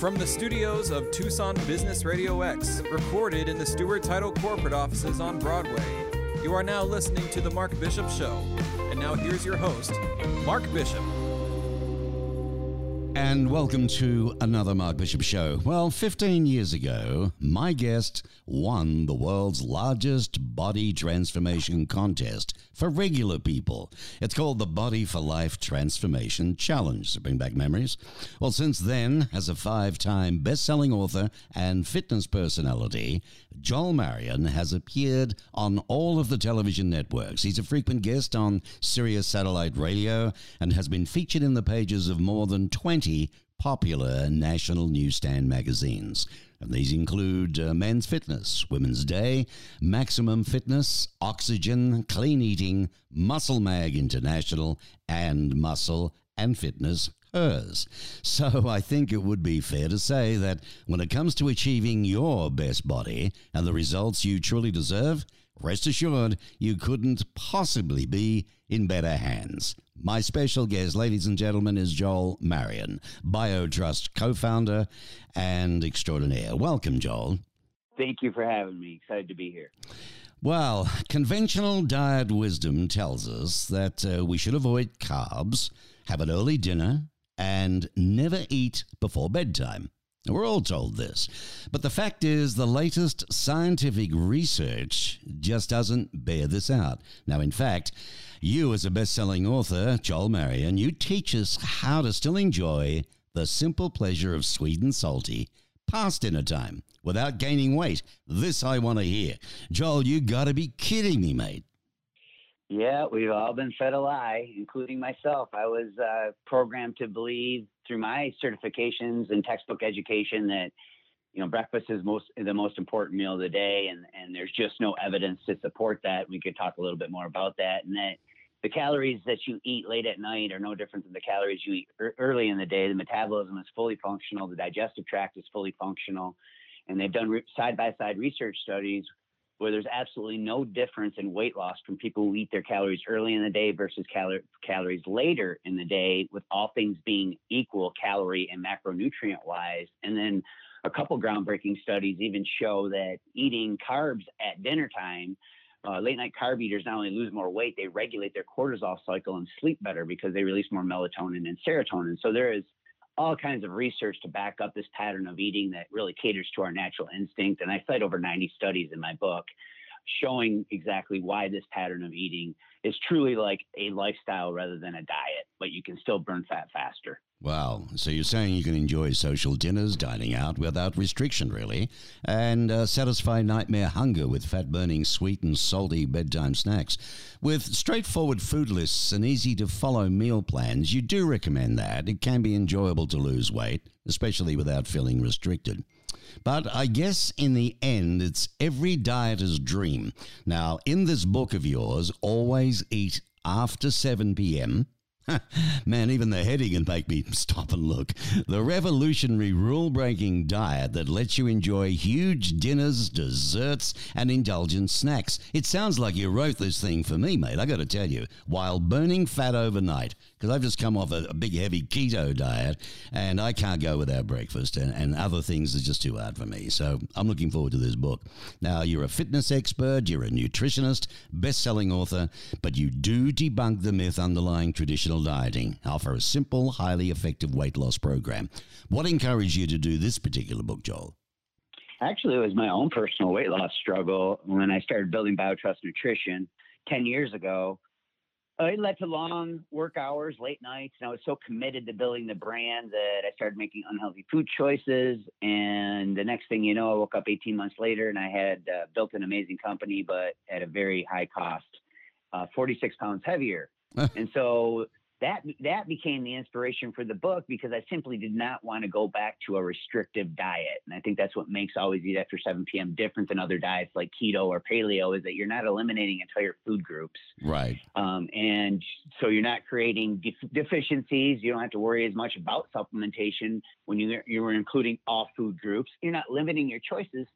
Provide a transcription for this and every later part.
From the studios of Tucson Business Radio X, recorded in the Stewart Title corporate offices on Broadway, you are now listening to The Mark Bishop Show. And now here's your host, Mark Bishop. And welcome to another Mark Bishop show. Well, 15 years ago, my guest won the world's largest body transformation contest for regular people. It's called the Body for Life Transformation Challenge to bring back memories. Well, since then, as a five time best selling author and fitness personality, Joel Marion has appeared on all of the television networks. He's a frequent guest on Sirius Satellite Radio and has been featured in the pages of more than 20 popular national newsstand magazines. And these include uh, Men's Fitness, Women's Day, Maximum Fitness, Oxygen, Clean Eating, Muscle Mag International, and Muscle and Fitness hers. So I think it would be fair to say that when it comes to achieving your best body and the results you truly deserve, rest assured you couldn't possibly be in better hands. My special guest, ladies and gentlemen, is Joel Marion, BioTrust co founder and extraordinaire. Welcome, Joel. Thank you for having me. Excited to be here. Well, conventional diet wisdom tells us that uh, we should avoid carbs, have an early dinner, and never eat before bedtime. We're all told this. But the fact is, the latest scientific research just doesn't bear this out. Now, in fact, you, as a best selling author, Joel Marion, you teach us how to still enjoy the simple pleasure of sweet and salty past dinner time without gaining weight. This I want to hear. Joel, you got to be kidding me, mate. Yeah, we've all been fed a lie, including myself. I was uh, programmed to believe through my certifications and textbook education that you know breakfast is most the most important meal of the day, and and there's just no evidence to support that. We could talk a little bit more about that, and that the calories that you eat late at night are no different than the calories you eat early in the day. The metabolism is fully functional, the digestive tract is fully functional, and they've done side by side research studies where there's absolutely no difference in weight loss from people who eat their calories early in the day versus cal- calories later in the day, with all things being equal calorie and macronutrient wise. And then a couple groundbreaking studies even show that eating carbs at dinner time uh, late night carb eaters not only lose more weight, they regulate their cortisol cycle and sleep better because they release more melatonin and serotonin. So there is all kinds of research to back up this pattern of eating that really caters to our natural instinct. And I cite over 90 studies in my book showing exactly why this pattern of eating is truly like a lifestyle rather than a diet, but you can still burn fat faster. Wow. So you're saying you can enjoy social dinners, dining out without restriction, really, and uh, satisfy nightmare hunger with fat burning, sweet and salty bedtime snacks. With straightforward food lists and easy to follow meal plans, you do recommend that. It can be enjoyable to lose weight, especially without feeling restricted. But I guess in the end, it's every dieter's dream. Now, in this book of yours, Always Eat After 7 p.m., Man, even the heading can make me stop and look. The revolutionary rule breaking diet that lets you enjoy huge dinners, desserts, and indulgent snacks. It sounds like you wrote this thing for me, mate. I got to tell you, while burning fat overnight, because I've just come off a, a, big, heavy keto diet and I can't go without breakfast, and, and other things are just too hard for me. So I'm looking forward to this book. Now, you're a fitness expert, you're a nutritionist, best selling author, but you do debunk the myth underlying traditional dieting, offer a simple, highly effective weight loss program. What encouraged you to do this particular book, Joel? Actually, it was my own personal weight loss struggle when I started building BioTrust Nutrition 10 years ago. Uh, it led to long work hours, late nights, and I was so committed to building the brand that I started making unhealthy food choices. And the next thing you know, I woke up 18 months later and I had uh, built an amazing company, but at a very high cost, uh, 46 pounds heavier. and so that that became the inspiration for the book because I simply did not want to go back to a restrictive diet, and I think that's what makes always eat after 7 p.m. different than other diets like keto or paleo is that you're not eliminating entire food groups, right? Um, and so you're not creating def- deficiencies. You don't have to worry as much about supplementation when you you're including all food groups. You're not limiting your choices,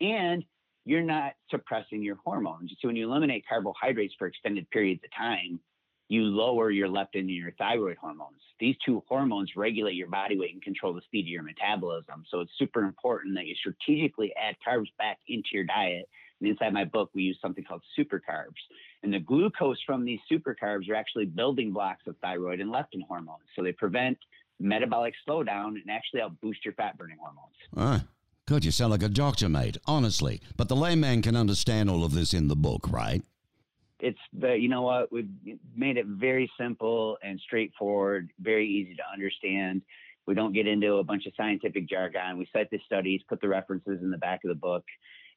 and you're not suppressing your hormones. So when you eliminate carbohydrates for extended periods of time you lower your leptin and your thyroid hormones. These two hormones regulate your body weight and control the speed of your metabolism. So it's super important that you strategically add carbs back into your diet. And inside my book, we use something called super carbs. And the glucose from these super carbs are actually building blocks of thyroid and leptin hormones. So they prevent metabolic slowdown and actually help boost your fat burning hormones. Ah, good. You sound like a doctor, mate, honestly. But the layman can understand all of this in the book, right? It's, but you know what, we've made it very simple and straightforward, very easy to understand. We don't get into a bunch of scientific jargon. We cite the studies, put the references in the back of the book.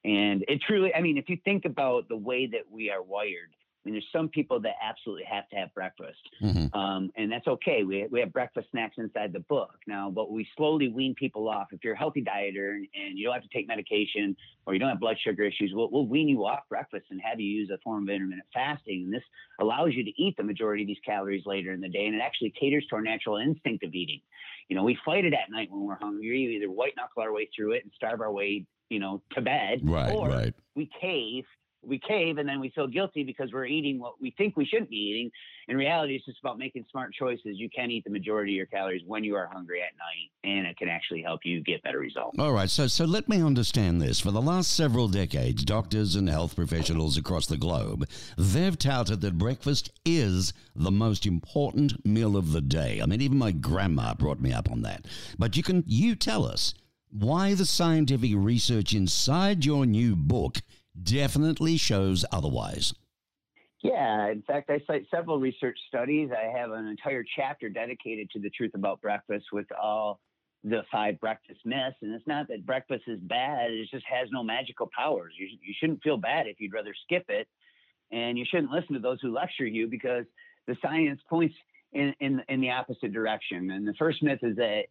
And it truly, I mean, if you think about the way that we are wired, I mean, there's some people that absolutely have to have breakfast, mm-hmm. um, and that's okay. We, we have breakfast snacks inside the book now, but we slowly wean people off. If you're a healthy dieter and, and you don't have to take medication or you don't have blood sugar issues, we'll, we'll wean you off breakfast and have you use a form of intermittent fasting. And this allows you to eat the majority of these calories later in the day, and it actually caters to our natural instinct of eating. You know, we fight it at night when we're hungry. We either white knuckle our way through it and starve our way, you know, to bed, right, or right. we cave we cave and then we feel guilty because we're eating what we think we shouldn't be eating. In reality, it's just about making smart choices. You can eat the majority of your calories when you are hungry at night, and it can actually help you get better results. All right. So, so let me understand this. For the last several decades, doctors and health professionals across the globe, they've touted that breakfast is the most important meal of the day. I mean, even my grandma brought me up on that. But you can, you tell us why the scientific research inside your new book definitely shows otherwise. Yeah, in fact, I cite several research studies. I have an entire chapter dedicated to the truth about breakfast with all the five breakfast myths. And it's not that breakfast is bad, it just has no magical powers. You, you shouldn't feel bad if you'd rather skip it. And you shouldn't listen to those who lecture you because the science points in, in, in the opposite direction. And the first myth is that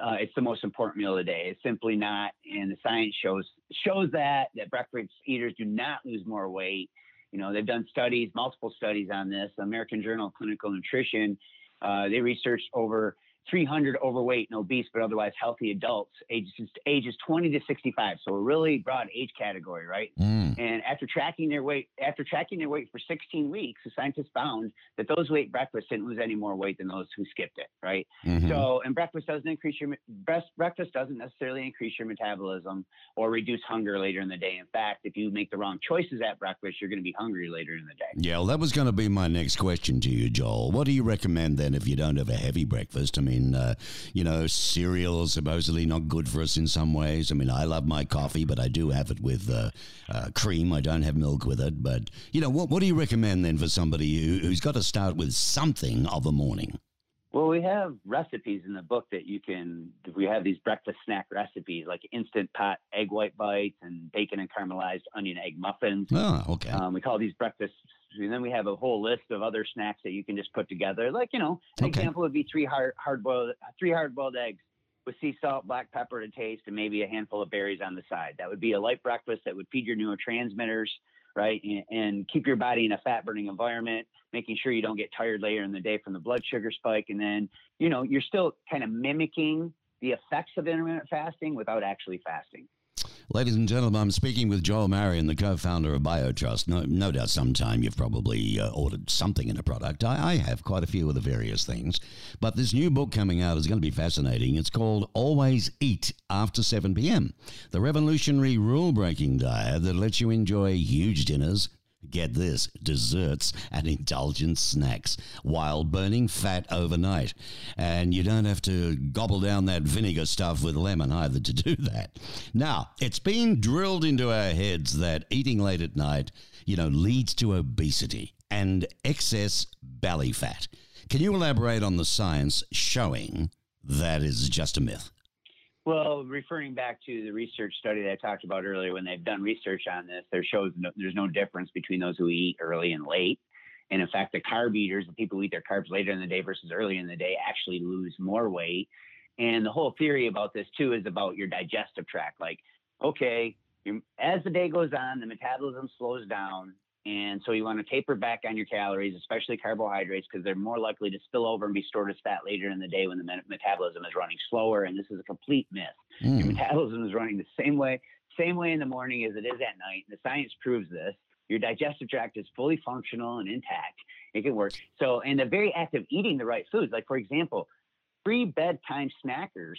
uh, it's the most important meal of the day. It's simply not, and the science shows shows that that breakfast eaters do not lose more weight. You know, they've done studies, multiple studies on this. American Journal of Clinical Nutrition, uh, they researched over 300 overweight and obese but otherwise healthy adults ages ages 20 to 65 so a really broad age category right? Mm. and after tracking their weight after tracking their weight for 16 weeks the scientists found that those who ate breakfast didn't lose any more weight than those who skipped it right? Mm-hmm. so and breakfast doesn't increase your breakfast doesn't necessarily increase your metabolism or reduce hunger later in the day. In fact if you make the wrong choices at breakfast you're going to be hungry later in the day. Yeah well that was going to be my next question to you joel. What do you recommend then if you don't have a heavy breakfast? I mean mean, uh, you know, cereal is supposedly not good for us in some ways. I mean, I love my coffee, but I do have it with uh, uh, cream. I don't have milk with it. But, you know, what, what do you recommend then for somebody who, who's got to start with something of a morning? Well, we have recipes in the book that you can. We have these breakfast snack recipes like instant pot egg white bites and bacon and caramelized onion egg muffins. Oh, okay. Um, we call these breakfast. And then we have a whole list of other snacks that you can just put together. Like you know, an okay. example would be three hard hard boiled three hard boiled eggs with sea salt, black pepper to taste, and maybe a handful of berries on the side. That would be a light breakfast that would feed your neurotransmitters right? And, and keep your body in a fat burning environment, making sure you don't get tired later in the day from the blood sugar spike. And then, you know, you're still kind of mimicking the effects of intermittent fasting without actually fasting. Ladies and gentlemen, I'm speaking with Joel Marion, the co-founder of BioTrust. No, no doubt sometime you've probably uh, ordered something in a product. I, I, have quite a few of the various things. But this new book coming out is going to be fascinating. It's called Always Eat After 7 p.m., the revolutionary rule-breaking diet that lets you enjoy huge dinners, Get this desserts and indulgent snacks while burning fat overnight. And you don't have to gobble down that vinegar stuff with lemon either to do that. Now, it's been drilled into our heads that eating late at night, you know, leads to obesity and excess belly fat. Can you elaborate on the science showing that is just a myth? Well, referring back to the research study that I talked about earlier, when they've done research on this, there shows no, there's no difference between those who eat early and late. And in fact, the carb eaters, the people who eat their carbs later in the day versus early in the day, actually lose more weight. And the whole theory about this too is about your digestive tract. Like, okay, as the day goes on, the metabolism slows down, and so you want to taper back on your calories, especially carbohydrates, because they're more likely to spill over and be stored as fat later in the day when the metabolism is running slower. And this is a complete myth. Mm. Your metabolism is running the same way, same way in the morning as it is at night. And the science proves this. your digestive tract is fully functional and intact. It can work. So, and the very act of eating the right foods, like for example, pre bedtime snackers,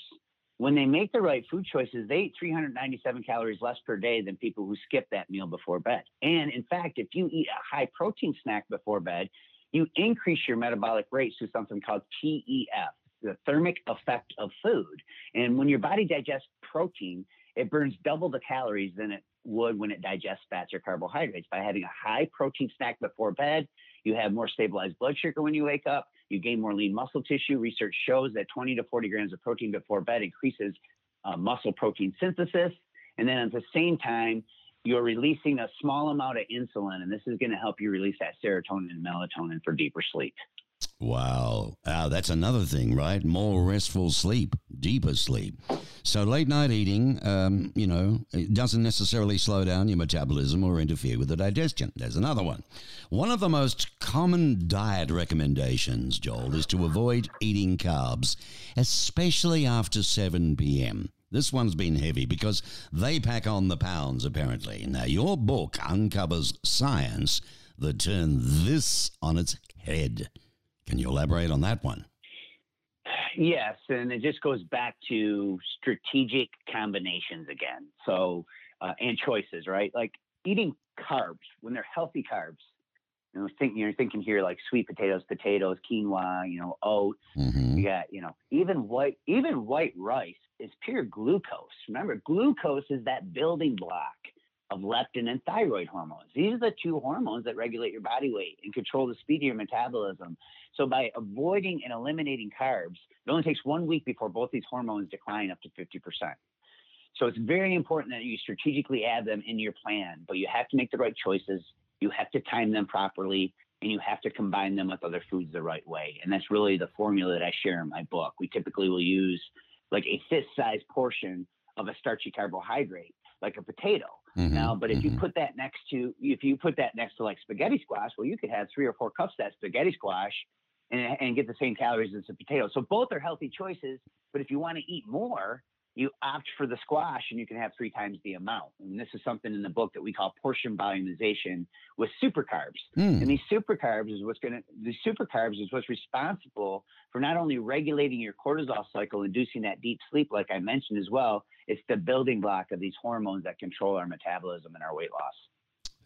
when they make the right food choices, they eat 397 calories less per day than people who skip that meal before bed. And in fact, if you eat a high protein snack before bed, you increase your metabolic rate through something called TEF, the thermic effect of food. And when your body digests protein, it burns double the calories than it would when it digests fats or carbohydrates. By having a high protein snack before bed, you have more stabilized blood sugar when you wake up. You gain more lean muscle tissue. Research shows that 20 to 40 grams of protein before bed increases uh, muscle protein synthesis. And then at the same time, you're releasing a small amount of insulin, and this is going to help you release that serotonin and melatonin for deeper sleep. Wow. Ah, that's another thing, right? More restful sleep, deeper sleep. So late night eating, um, you know, it doesn't necessarily slow down your metabolism or interfere with the digestion. There's another one. One of the most common diet recommendations, Joel, is to avoid eating carbs, especially after 7 p.m. This one's been heavy because they pack on the pounds, apparently. Now, your book uncovers science that turned this on its head. Can you elaborate on that one? Yes, and it just goes back to strategic combinations again. So, uh, and choices, right? Like eating carbs when they're healthy carbs. You know, think, you're thinking here like sweet potatoes, potatoes, quinoa, you know, oats. Mm-hmm. You got, you know, even white, even white rice is pure glucose. Remember, glucose is that building block of leptin and thyroid hormones. These are the two hormones that regulate your body weight and control the speed of your metabolism. So by avoiding and eliminating carbs, it only takes one week before both these hormones decline up to 50%. So it's very important that you strategically add them in your plan, but you have to make the right choices. You have to time them properly and you have to combine them with other foods the right way. And that's really the formula that I share in my book. We typically will use like a fist sized portion of a starchy carbohydrate, like a potato. Mm-hmm. Now, but if mm-hmm. you put that next to if you put that next to like spaghetti squash, well, you could have three or four cups of that spaghetti squash and, and get the same calories as a potato. So both are healthy choices. But if you want to eat more, you opt for the squash and you can have three times the amount. And this is something in the book that we call portion volumization with super carbs. Mm. And these super carbs is what's going to, the super carbs is what's responsible for not only regulating your cortisol cycle, inducing that deep sleep, like I mentioned as well, it's the building block of these hormones that control our metabolism and our weight loss.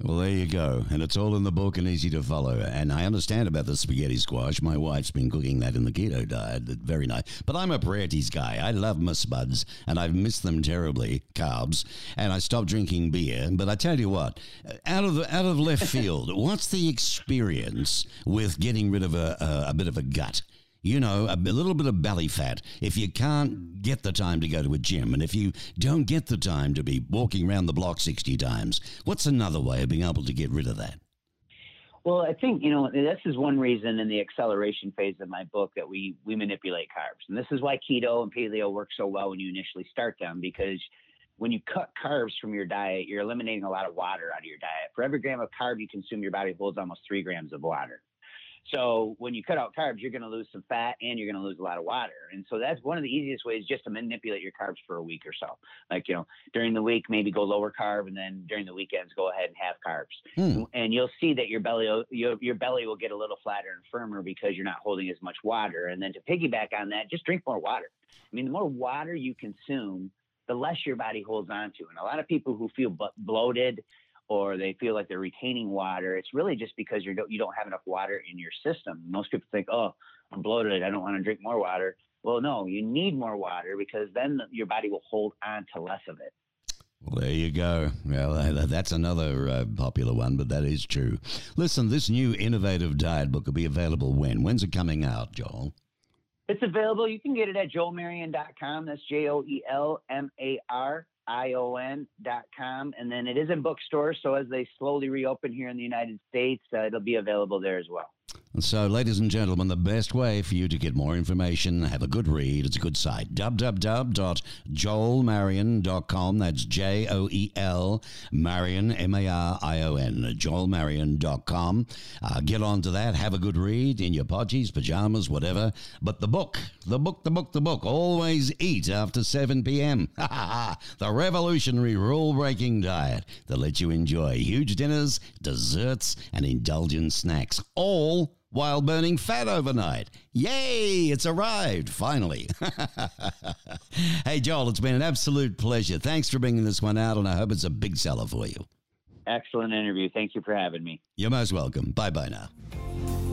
Well, there you go. And it's all in the book and easy to follow. And I understand about the spaghetti squash. My wife's been cooking that in the keto diet. Very nice. But I'm a Prieties guy. I love my spuds and I've missed them terribly, carbs. And I stopped drinking beer. But I tell you what, out of the, out of left field, what's the experience with getting rid of a, a, a bit of a gut? You know, a, little bit of belly fat. If you can't get the time to go to a gym, and if you don't get the time to be walking around the block 60 times, what's another way of being able to get rid of that? Well, I think, you know, this is one reason in the acceleration phase of my book that we, we manipulate carbs. And this is why keto and paleo work so well when you initially start them, because when you cut carbs from your diet, you're eliminating a lot of water out of your diet. For every gram of carb you consume, your body holds almost three grams of water. So when you cut out carbs, you're going to lose some fat and you're going to lose a lot of water. And so that's one of the easiest ways just to manipulate your carbs for a week or so. Like, you know, during the week, maybe go lower carb and then during the weekends, go ahead and have carbs. Hmm. And you'll see that your belly, your, your belly will get a little flatter and firmer because you're not holding as much water. And then to piggyback on that, just drink more water. I mean, the more water you consume, the less your body holds on to. And a lot of people who feel bloated, or they feel like they're retaining water, it's really just because you don't you don't have enough water in your system. Most people think, "Oh, I'm bloated. I don't want to drink more water." Well, no, you need more water because then your body will hold on to less of it. Well, there you go. Well, that's another uh, popular one, but that is true. Listen, this new innovative diet book will be available when? When's it coming out, Joel? It's available. You can get it at joelmarion.com. That's J O E L M A R ion.com. And then it is in bookstores. So as they slowly reopen here in the United States, uh, it'll be available there as well. So, ladies and gentlemen, the best way for you to get more information, have a good read, it's a good site, www.joelmarion.com. That's J O E L, Marion, M A R I O N, joelmarion.com. Uh, get onto that, have a good read in your podgies, pajamas, whatever. But the book, the book, the book, the book, always eat after 7 p.m. the revolutionary rule breaking diet that lets you enjoy huge dinners, desserts, and indulgent snacks, all while burning fat overnight. Yay, it's arrived, finally. hey, Joel, it's been an absolute pleasure. Thanks for bringing this one out, and I hope it's a big seller for you. Excellent interview. Thank you for having me. You're most welcome. Bye bye now.